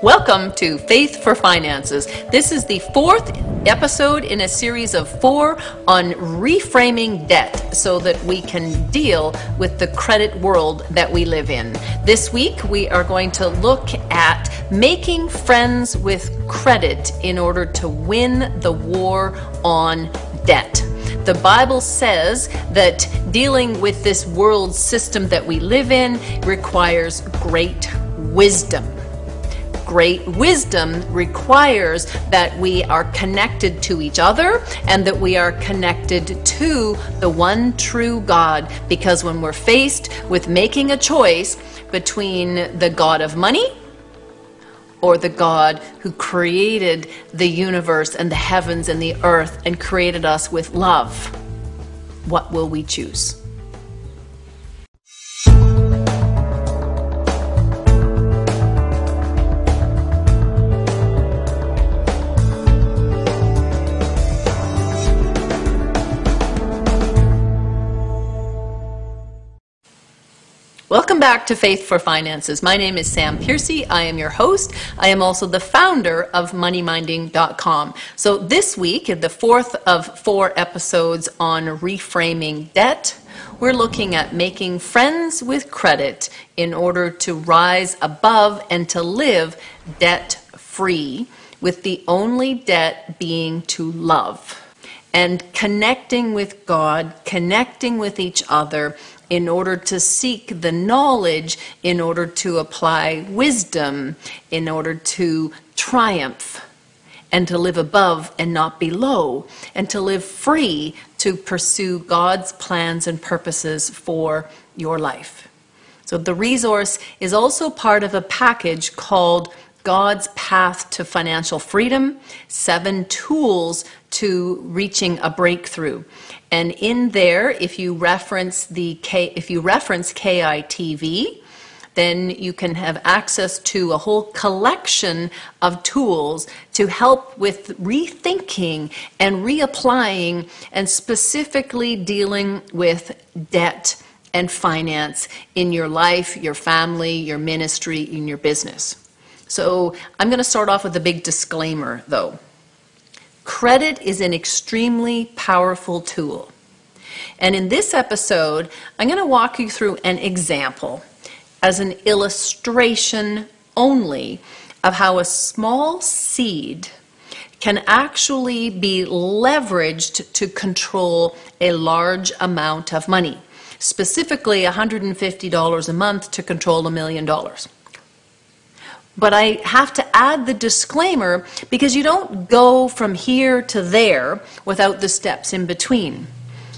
Welcome to Faith for Finances. This is the fourth episode in a series of four on reframing debt so that we can deal with the credit world that we live in. This week, we are going to look at making friends with credit in order to win the war on debt. The Bible says that dealing with this world system that we live in requires great wisdom great wisdom requires that we are connected to each other and that we are connected to the one true God. Because when we're faced with making a choice between the God of money or the God who created the universe and the heavens and the earth and created us with love, what will we choose? Welcome back to Faith for Finances. My name is Sam Piercy. I am your host. I am also the founder of MoneyMinding.com. So this week, the fourth of four episodes on reframing debt, we're looking at making friends with credit in order to rise above and to live debt free, with the only debt being to love. And connecting with God, connecting with each other, in order to seek the knowledge, in order to apply wisdom, in order to triumph, and to live above and not below, and to live free to pursue God's plans and purposes for your life. So the resource is also part of a package called God's Path to Financial Freedom Seven Tools to Reaching a Breakthrough. And in there, if you reference the K, if you reference KITV, then you can have access to a whole collection of tools to help with rethinking and reapplying and specifically dealing with debt and finance in your life, your family, your ministry, in your business. So I'm going to start off with a big disclaimer though. Credit is an extremely powerful tool. And in this episode, I'm going to walk you through an example as an illustration only of how a small seed can actually be leveraged to control a large amount of money, specifically $150 a month to control a million dollars. But I have to add the disclaimer because you don't go from here to there without the steps in between.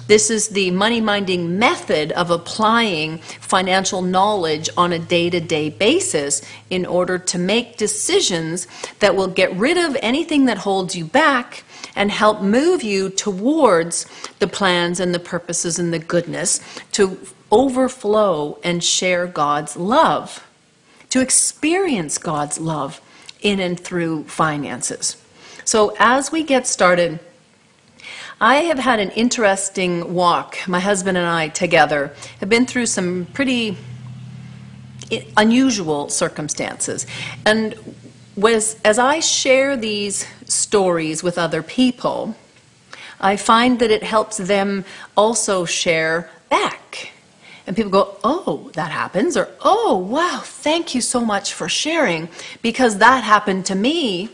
This is the money minding method of applying financial knowledge on a day to day basis in order to make decisions that will get rid of anything that holds you back and help move you towards the plans and the purposes and the goodness to overflow and share God's love to experience God's love in and through finances. So, as we get started, I have had an interesting walk. My husband and I together have been through some pretty unusual circumstances. And was, as I share these stories with other people, I find that it helps them also share back and people go, oh, that happens, or oh, wow, thank you so much for sharing, because that happened to me,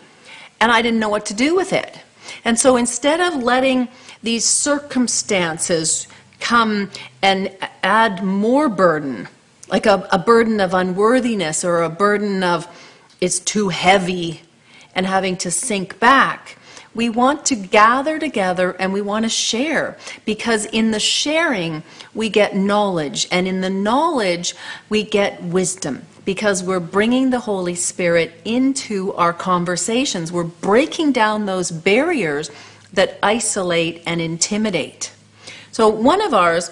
and I didn't know what to do with it. And so instead of letting these circumstances come and add more burden, like a, a burden of unworthiness or a burden of it's too heavy and having to sink back, we want to gather together and we want to share because in the sharing we get knowledge and in the knowledge we get wisdom because we're bringing the Holy Spirit into our conversations. We're breaking down those barriers that isolate and intimidate. So, one of ours,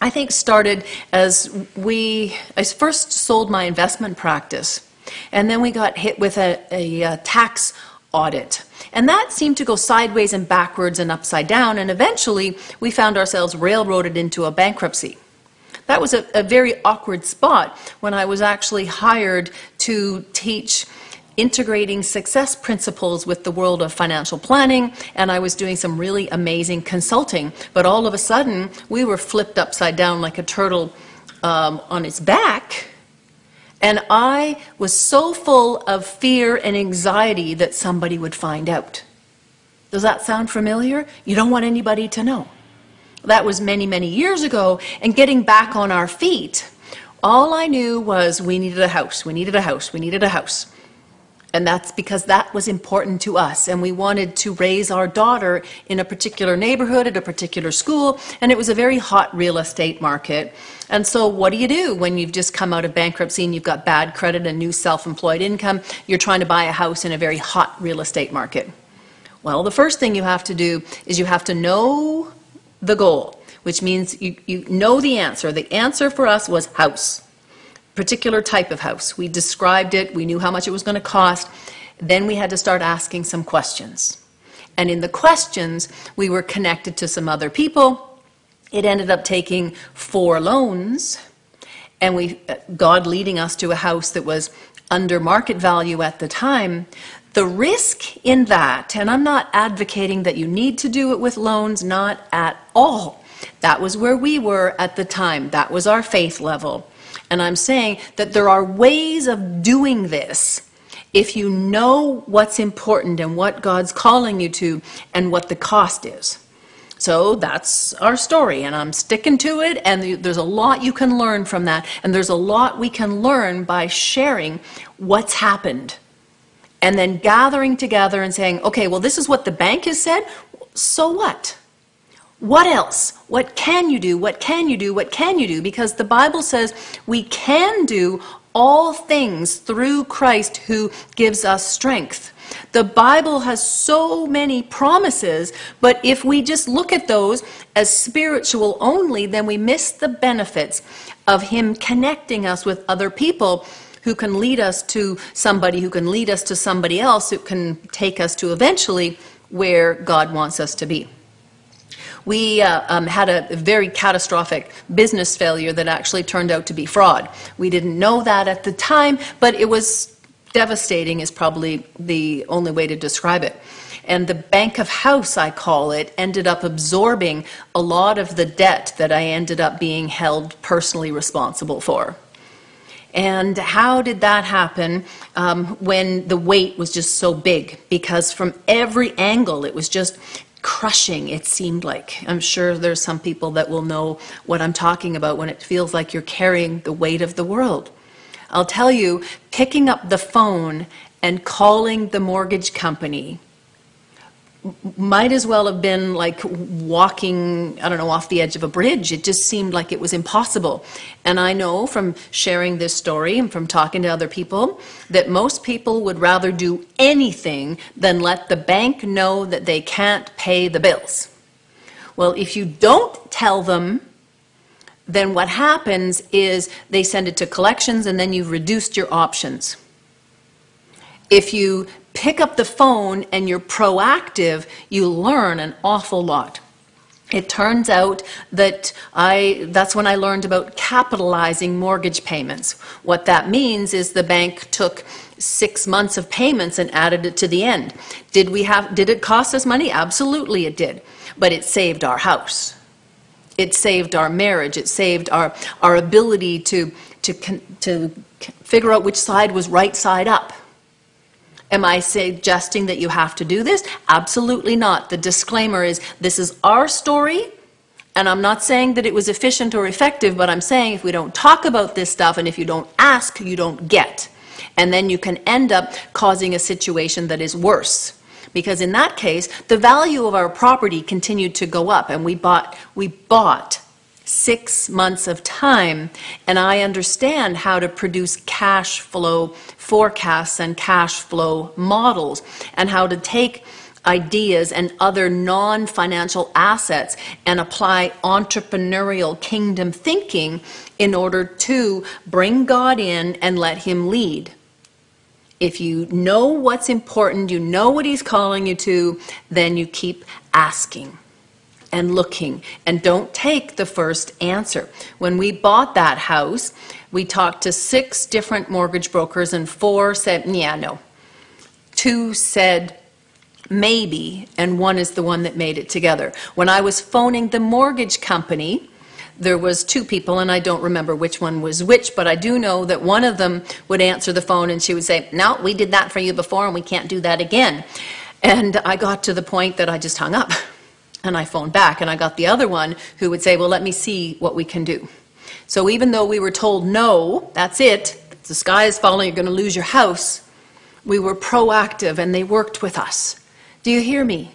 I think, started as we, I first sold my investment practice, and then we got hit with a, a, a tax audit. And that seemed to go sideways and backwards and upside down, and eventually we found ourselves railroaded into a bankruptcy. That was a, a very awkward spot when I was actually hired to teach integrating success principles with the world of financial planning, and I was doing some really amazing consulting. But all of a sudden, we were flipped upside down like a turtle um, on its back. And I was so full of fear and anxiety that somebody would find out. Does that sound familiar? You don't want anybody to know. That was many, many years ago. And getting back on our feet, all I knew was we needed a house, we needed a house, we needed a house. And that's because that was important to us. And we wanted to raise our daughter in a particular neighborhood, at a particular school. And it was a very hot real estate market. And so, what do you do when you've just come out of bankruptcy and you've got bad credit and new self employed income? You're trying to buy a house in a very hot real estate market. Well, the first thing you have to do is you have to know the goal, which means you, you know the answer. The answer for us was house particular type of house. We described it, we knew how much it was going to cost. Then we had to start asking some questions. And in the questions, we were connected to some other people. It ended up taking four loans, and we, uh, God leading us to a house that was under market value at the time. The risk in that, and I'm not advocating that you need to do it with loans, not at all. That was where we were at the time. That was our faith level. And I'm saying that there are ways of doing this if you know what's important and what God's calling you to and what the cost is. So that's our story, and I'm sticking to it, and there's a lot you can learn from that, and there's a lot we can learn by sharing what's happened. And then gathering together and saying, okay, well, this is what the bank has said, so what? What else? What can you do? What can you do? What can you do? Because the Bible says we can do all things through Christ who gives us strength. The Bible has so many promises, but if we just look at those as spiritual only, then we miss the benefits of Him connecting us with other people who can lead us to somebody, who can lead us to somebody else, who can take us to eventually where God wants us to be. We uh, um, had a very catastrophic business failure that actually turned out to be fraud. We didn't know that at the time, but it was devastating, is probably the only way to describe it. And the Bank of House, I call it, ended up absorbing a lot of the debt that I ended up being held personally responsible for. And how did that happen um, when the weight was just so big? Because from every angle, it was just crushing, it seemed like. I'm sure there's some people that will know what I'm talking about when it feels like you're carrying the weight of the world. I'll tell you, picking up the phone and calling the mortgage company might as well have been like walking, I don't know, off the edge of a bridge. It just seemed like it was impossible. And I know from sharing this story and from talking to other people that most people would rather do anything than let the bank know that they can't pay the bills. Well, if you don't tell them, then what happens is they send it to collections and then you've reduced your options. If you pick up the phone and you're proactive, you learn an awful lot. It turns out that I, that's when I learned about capitalizing mortgage payments. What that means is the bank took six months of payments and added it to the end. Did we have, did it cost us money? Absolutely it did. But it saved our house. It saved our marriage. It saved our, our ability to, to, to figure out which side was right side up. Am I suggesting that you have to do this? Absolutely not. The disclaimer is this is our story, and I'm not saying that it was efficient or effective, but I'm saying if we don't talk about this stuff and if you don't ask, you don't get. And then you can end up causing a situation that is worse. Because in that case, the value of our property continued to go up, and we bought, we bought six months of time, and I understand how to produce cash flow forecasts and cash flow models, and how to take ideas and other non financial assets and apply entrepreneurial kingdom thinking in order to bring God in and let Him lead. If you know what's important, you know what He's calling you to, then you keep asking and looking and don't take the first answer. When we bought that house, we talked to six different mortgage brokers and four said, yeah, no. two said maybe, and one is the one that made it together. When I was phoning the mortgage company, there was two people, and I don't remember which one was which, but I do know that one of them would answer the phone and she would say, no, we did that for you before and we can't do that again. And I got to the point that I just hung up and I phoned back and I got the other one who would say, well, let me see what we can do. So even though we were told, no, that's it, the sky is falling, you're going to lose your house, we were proactive and they worked with us. Do you hear me?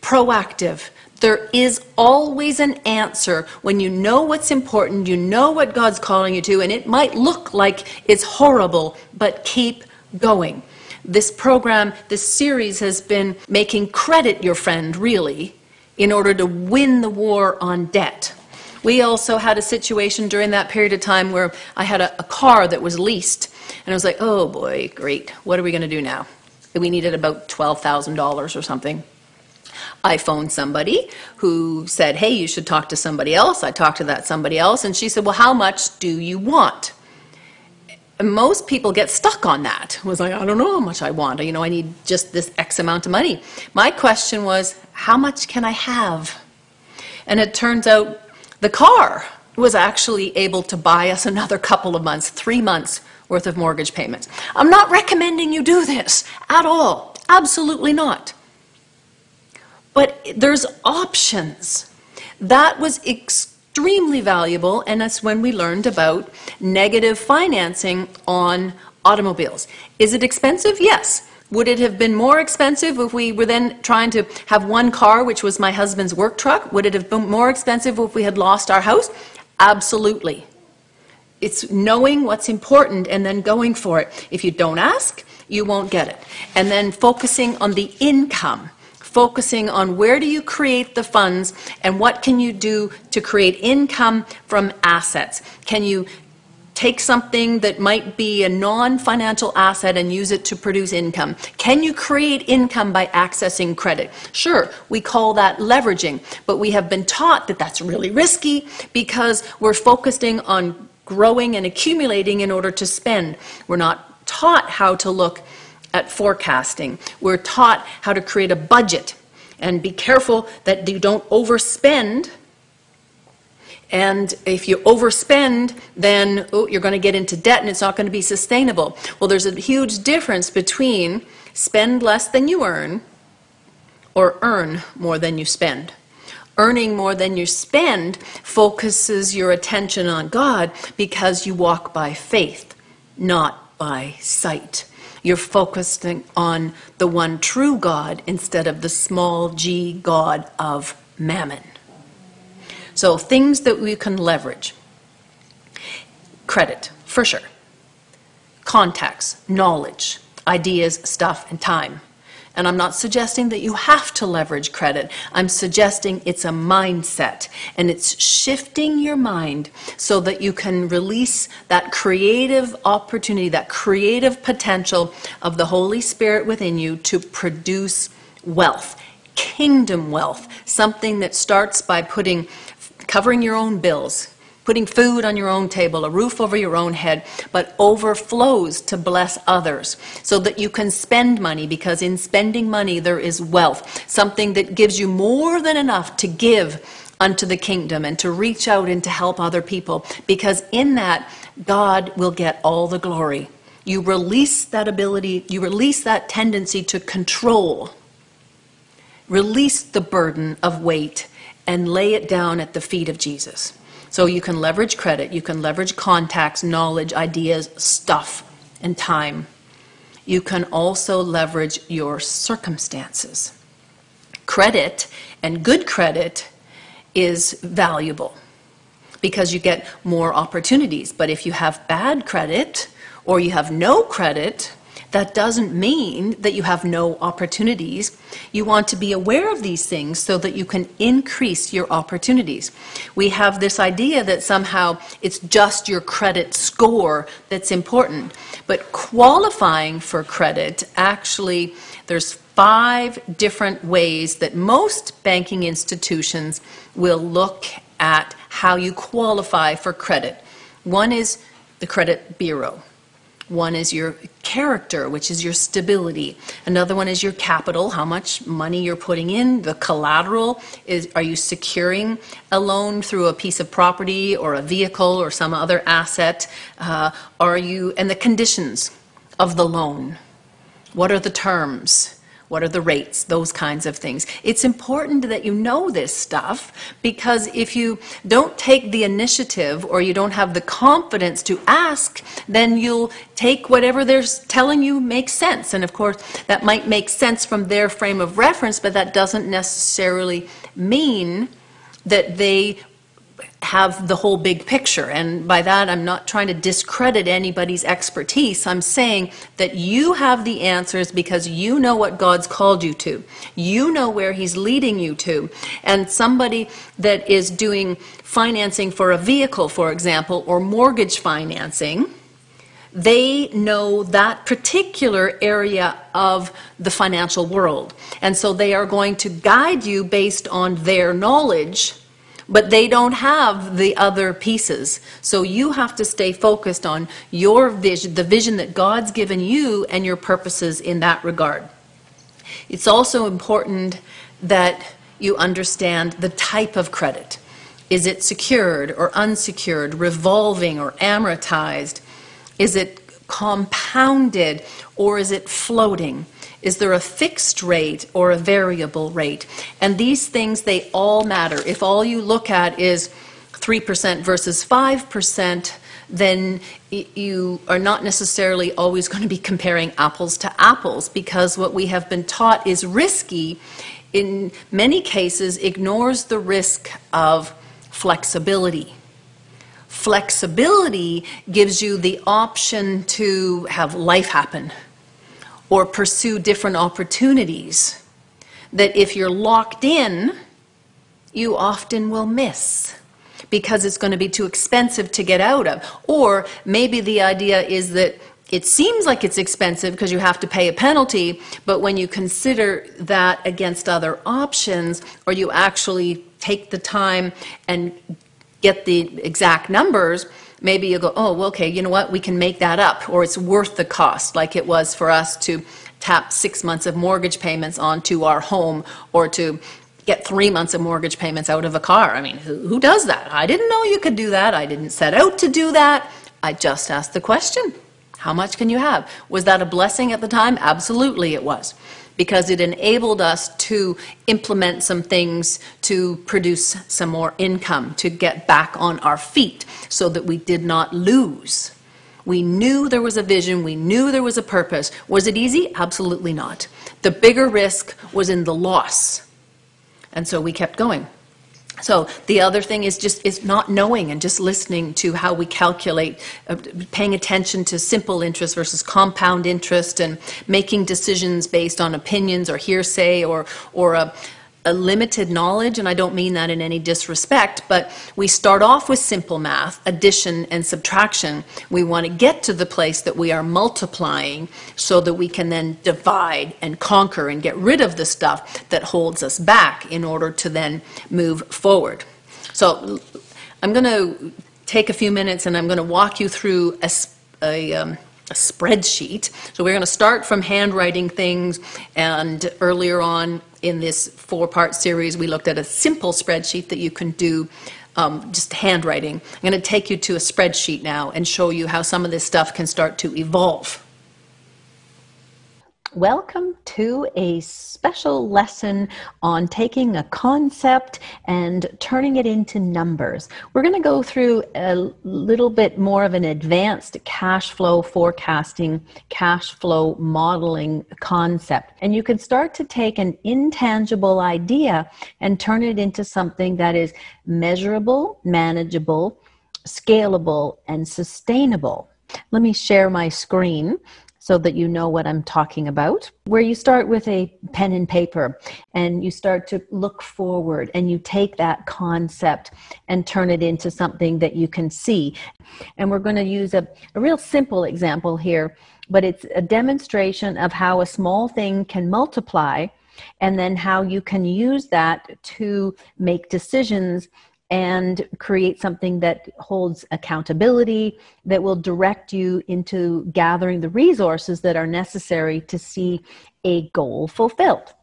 Proactive. There is always an answer when you know what's important, you know what God's calling you to, and it might look like it's horrible, but keep going. This program, this series has been making credit your friend, really, in order to win the war on debt. We also had a situation during that period of time where I had a, a car that was leased, and I was like, oh boy, great, what are we going to do now? We needed about $12,000 or something. I phoned somebody who said, hey, you should talk to somebody else. I talked to that somebody else, and she said, well, how much do you want? And most people get stuck on that. It was like, I don't know how much I want. You know, I need just this X amount of money. My question was, how much can I have? And it turns out the car was actually able to buy us another couple of months, three months worth of mortgage payments. I'm not recommending you do this at all. Absolutely not. But there's options. That was extremely valuable, and that's when we learned about negative financing on automobiles. Is it expensive? Yes. Would it have been more expensive if we were then trying to have one car, which was my husband's work truck? Would it have been more expensive if we had lost our house? Absolutely. It's knowing what's important and then going for it. If you don't ask, you won't get it. And then focusing on the income focusing on where do you create the funds and what can you do to create income from assets. Can you take something that might be a non-financial asset and use it to produce income? Can you create income by accessing credit? Sure, we call that leveraging, but we have been taught that that's really risky because we're focusing on growing and accumulating in order to spend. We're not taught how to look at forecasting. We're taught how to create a budget and be careful that you don't overspend. And if you overspend, then oh, you're going to get into debt and it's not going to be sustainable. Well, there's a huge difference between spend less than you earn or earn more than you spend. Earning more than you spend focuses your attention on God because you walk by faith, not by sight. You're focusing on the one true God instead of the small g God of mammon. So, things that we can leverage credit, for sure, contacts, knowledge, ideas, stuff, and time. And I'm not suggesting that you have to leverage credit. I'm suggesting it's a mindset and it's shifting your mind so that you can release that creative opportunity, that creative potential of the Holy Spirit within you to produce wealth, kingdom wealth, something that starts by putting covering your own bills, putting food on your own table, a roof over your own head, but overflows to bless others so that you can spend money because in spending money there is wealth, something that gives you more than enough to give unto the kingdom and to reach out and to help other people because in that God will get all the glory. You release that ability, you release that tendency to control. Release the burden of weight and lay it down at the feet of Jesus. So you can leverage credit, you can leverage contacts, knowledge, ideas, stuff, and time. You can also leverage your circumstances. Credit and good credit is valuable because you get more opportunities. But if you have bad credit or you have no credit, that doesn't mean that you have no opportunities. You want to be aware of these things so that you can increase your opportunities. We have this idea that somehow it's just your credit score that's important. But qualifying for credit, actually, there's five different ways that most banking institutions will look at how you qualify for credit. One is the credit bureau. One is your character, which is your stability. Another one is your capital, how much money you're putting in. The collateral is are you securing a loan through a piece of property or a vehicle or some other asset? Uh, are you and the conditions of the loan? What are the terms? What are the rates? Those kinds of things. It's important that you know this stuff because if you don't take the initiative or you don't have the confidence to ask, then you'll take whatever they're telling you makes sense. And of course, that might make sense from their frame of reference, but that doesn't necessarily mean that they have the whole big picture. And by that, I'm not trying to discredit anybody's expertise. I'm saying that you have the answers because you know what God's called you to. You know where He's leading you to. And somebody that is doing financing for a vehicle, for example, or mortgage financing, they know that particular area of the financial world. And so they are going to guide you based on their knowledge but they don't have the other pieces. So you have to stay focused on your vision, the vision that God's given you and your purposes in that regard. It's also important that you understand the type of credit. Is it secured or unsecured, revolving or amortized? Is it compounded or is it floating? Is there a fixed rate or a variable rate? And these things, they all matter. If all you look at is 3% versus 5%, then you are not necessarily always going to be comparing apples to apples because what we have been taught is risky in many cases ignores the risk of flexibility. Flexibility gives you the option to have life happen or pursue different opportunities that if you're locked in, you often will miss because it's going to be too expensive to get out of. Or maybe the idea is that it seems like it's expensive because you have to pay a penalty, but when you consider that against other options, or you actually take the time and get the exact numbers, maybe you'll go, oh, well, okay, you know what, we can make that up, or it's worth the cost, like it was for us to tap six months of mortgage payments onto our home, or to get three months of mortgage payments out of a car. I mean, who, who does that? I didn't know you could do that. I didn't set out to do that. I just asked the question. How much can you have? Was that a blessing at the time? Absolutely it was because it enabled us to implement some things to produce some more income, to get back on our feet so that we did not lose. We knew there was a vision, we knew there was a purpose. Was it easy? Absolutely not. The bigger risk was in the loss. And so we kept going. So the other thing is just is not knowing and just listening to how we calculate, uh, paying attention to simple interest versus compound interest, and making decisions based on opinions or hearsay or or a a limited knowledge, and I don't mean that in any disrespect, but we start off with simple math, addition and subtraction. We want to get to the place that we are multiplying so that we can then divide and conquer and get rid of the stuff that holds us back in order to then move forward. So I'm going to take a few minutes and I'm going to walk you through a, a um, a spreadsheet. So we're going to start from handwriting things, and earlier on in this four-part series, we looked at a simple spreadsheet that you can do um, just handwriting. I'm going to take you to a spreadsheet now and show you how some of this stuff can start to evolve. Welcome to a special lesson on taking a concept and turning it into numbers. We're going to go through a little bit more of an advanced cash flow forecasting, cash flow modeling concept. And you can start to take an intangible idea and turn it into something that is measurable, manageable, scalable, and sustainable. Let me share my screen so that you know what I'm talking about. Where you start with a pen and paper and you start to look forward and you take that concept and turn it into something that you can see. And we're going to use a, a real simple example here, but it's a demonstration of how a small thing can multiply and then how you can use that to make decisions and create something that holds accountability, that will direct you into gathering the resources that are necessary to see a goal fulfilled.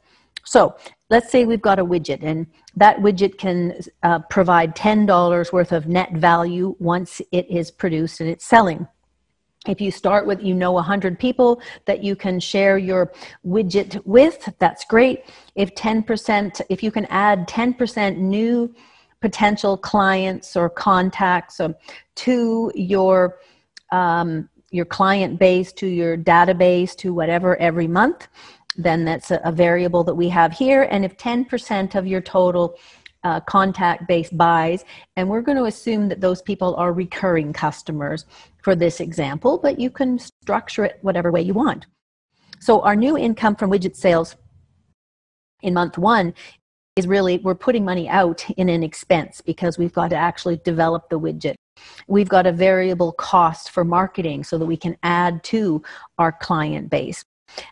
So let's say we've got a widget, and that widget can uh, provide $10 worth of net value once it is produced and it's selling. If you start with, you know, 100 people that you can share your widget with, that's great. If 10%, if you can add 10% new potential clients or contacts um, to your um, your client base, to your database, to whatever every month, then that's a, a variable that we have here. And if 10% of your total uh, contact base buys, and we're going to assume that those people are recurring customers for this example, but you can structure it whatever way you want. So our new income from widget sales in month one is really we're putting money out in an expense because we've got to actually develop the widget. We've got a variable cost for marketing so that we can add to our client base.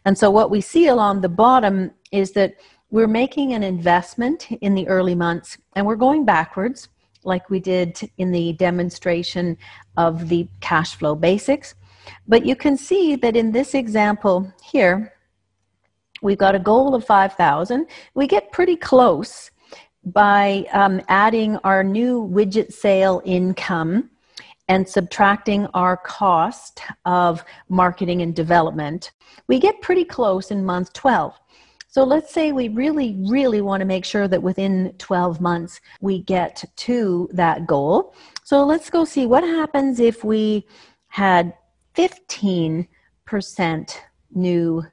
And so what we see along the bottom is that we're making an investment in the early months and we're going backwards like we did in the demonstration of the cash flow basics. But you can see that in this example here, we've got a goal of 5,000. We get pretty close by um, adding our new widget sale income and subtracting our cost of marketing and development. We get pretty close in month 12. So let's say we really, really want to make sure that within 12 months we get to that goal. So let's go see what happens if we had 15% new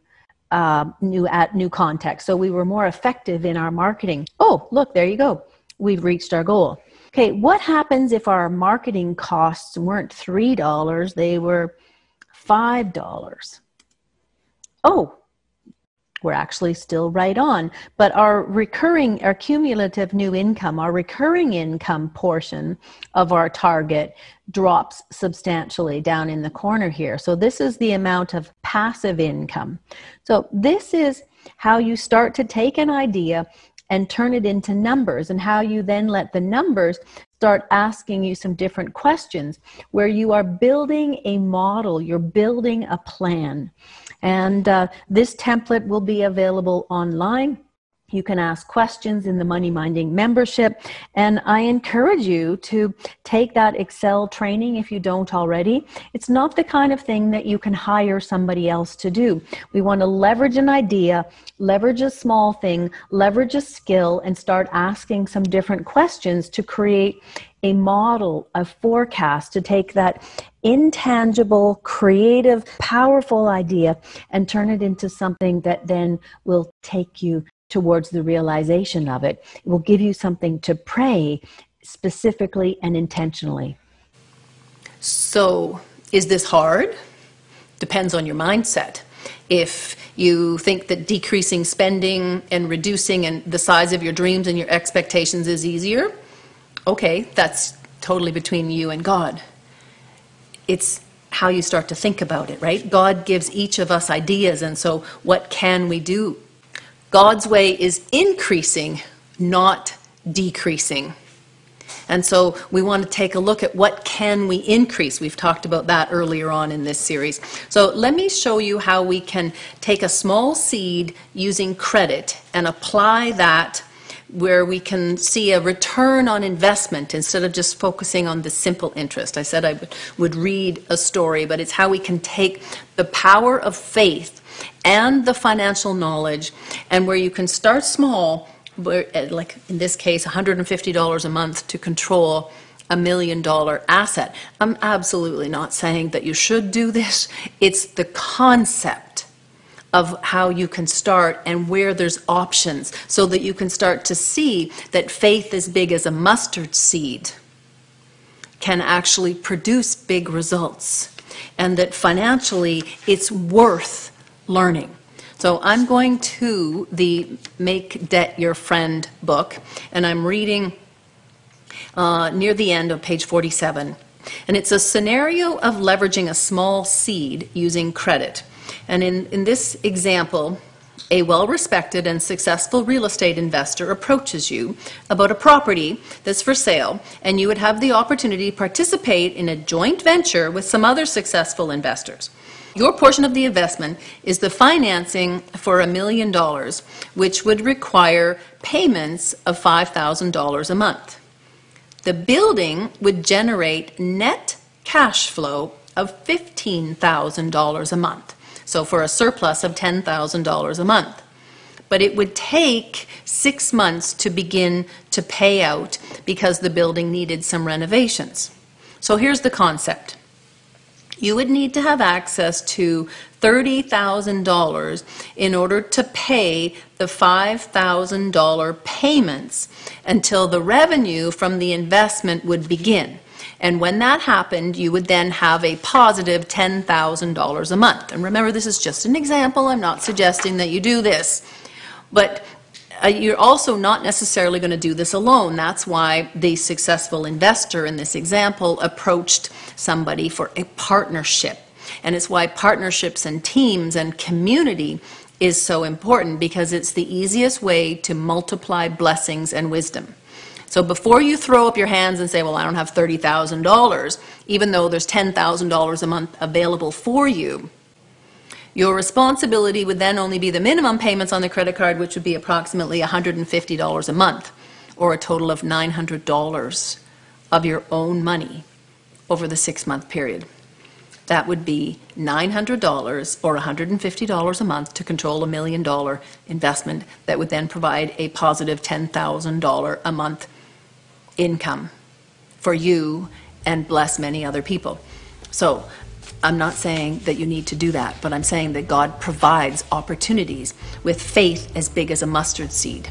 uh, new at new context. So we were more effective in our marketing. Oh, look, there you go. We've reached our goal. Okay, what happens if our marketing costs weren't $3, they were $5? Oh, we're actually still right on. But our recurring, our cumulative new income, our recurring income portion of our target drops substantially down in the corner here. So this is the amount of passive income. So this is how you start to take an idea and turn it into numbers and how you then let the numbers start asking you some different questions where you are building a model, you're building a plan. And uh, this template will be available online. You can ask questions in the Money Minding membership. And I encourage you to take that Excel training if you don't already. It's not the kind of thing that you can hire somebody else to do. We want to leverage an idea, leverage a small thing, leverage a skill, and start asking some different questions to create a model, a forecast to take that intangible, creative, powerful idea and turn it into something that then will take you towards the realization of it. It will give you something to pray specifically and intentionally. So, is this hard? Depends on your mindset. If you think that decreasing spending and reducing and the size of your dreams and your expectations is easier, okay, that's totally between you and God. It's how you start to think about it, right? God gives each of us ideas, and so what can we do? God's way is increasing, not decreasing. And so we want to take a look at what can we increase. We've talked about that earlier on in this series. So let me show you how we can take a small seed using credit and apply that where we can see a return on investment instead of just focusing on the simple interest. I said I would, read a story, but it's how we can take the power of faith and the financial knowledge and where you can start small, like in this case, $150 a month to control a million dollar asset. I'm absolutely not saying that you should do this. It's the concept of how you can start and where there's options so that you can start to see that faith as big as a mustard seed can actually produce big results and that financially it's worth learning. So I'm going to the Make Debt Your Friend book and I'm reading uh, near the end of page 47. And it's a scenario of leveraging a small seed using credit. And in, in this example, a well respected and successful real estate investor approaches you about a property that's for sale, and you would have the opportunity to participate in a joint venture with some other successful investors. Your portion of the investment is the financing for a million dollars, which would require payments of $5,000 a month. The building would generate net cash flow of $15,000 a month. So for a surplus of $10,000 a month. But it would take six months to begin to pay out because the building needed some renovations. So here's the concept. You would need to have access to $30,000 in order to pay the $5,000 payments until the revenue from the investment would begin. And when that happened, you would then have a positive $10,000 a month. And remember, this is just an example. I'm not suggesting that you do this. But uh, you're also not necessarily going to do this alone. That's why the successful investor in this example approached somebody for a partnership. And it's why partnerships and teams and community is so important because it's the easiest way to multiply blessings and wisdom. So before you throw up your hands and say, well, I don't have $30,000, even though there's $10,000 a month available for you, your responsibility would then only be the minimum payments on the credit card, which would be approximately $150 a month, or a total of $900 of your own money over the six month period. That would be $900 or $150 a month to control a million dollar investment that would then provide a positive $10,000 a month income for you and bless many other people. So I'm not saying that you need to do that, but I'm saying that God provides opportunities with faith as big as a mustard seed.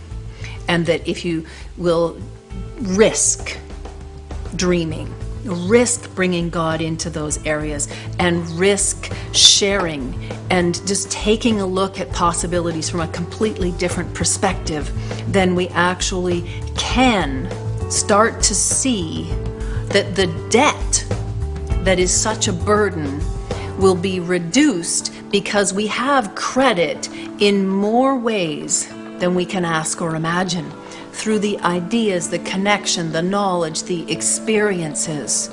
And that if you will risk dreaming, risk bringing God into those areas, and risk sharing and just taking a look at possibilities from a completely different perspective, then we actually can start to see that the debt that is such a burden will be reduced because we have credit in more ways than we can ask or imagine through the ideas, the connection, the knowledge, the experiences,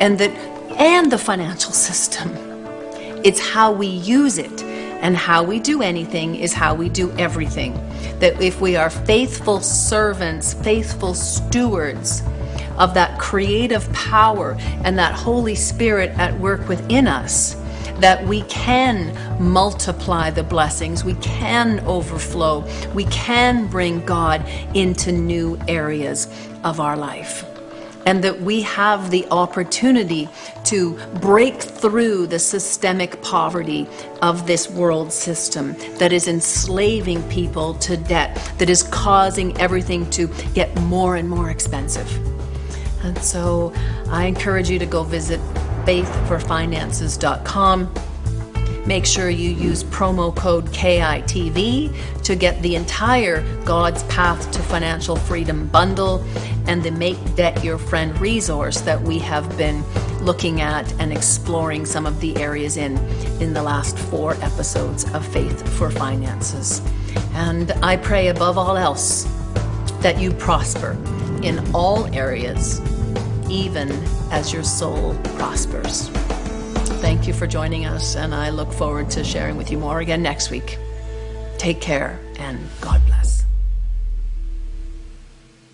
and that and the financial system. It's how we use it and how we do anything is how we do everything. That if we are faithful servants, faithful stewards of that creative power and that Holy Spirit at work within us, that we can multiply the blessings, we can overflow, we can bring God into new areas of our life and that we have the opportunity to break through the systemic poverty of this world system that is enslaving people to debt, that is causing everything to get more and more expensive. And so I encourage you to go visit faithforfinances.com Make sure you use promo code KITV to get the entire God's Path to Financial Freedom bundle and the Make Debt Your Friend resource that we have been looking at and exploring some of the areas in in the last four episodes of Faith for Finances. And I pray above all else that you prosper in all areas, even as your soul prospers. Thank you for joining us, and I look forward to sharing with you more again next week. Take care, and God bless.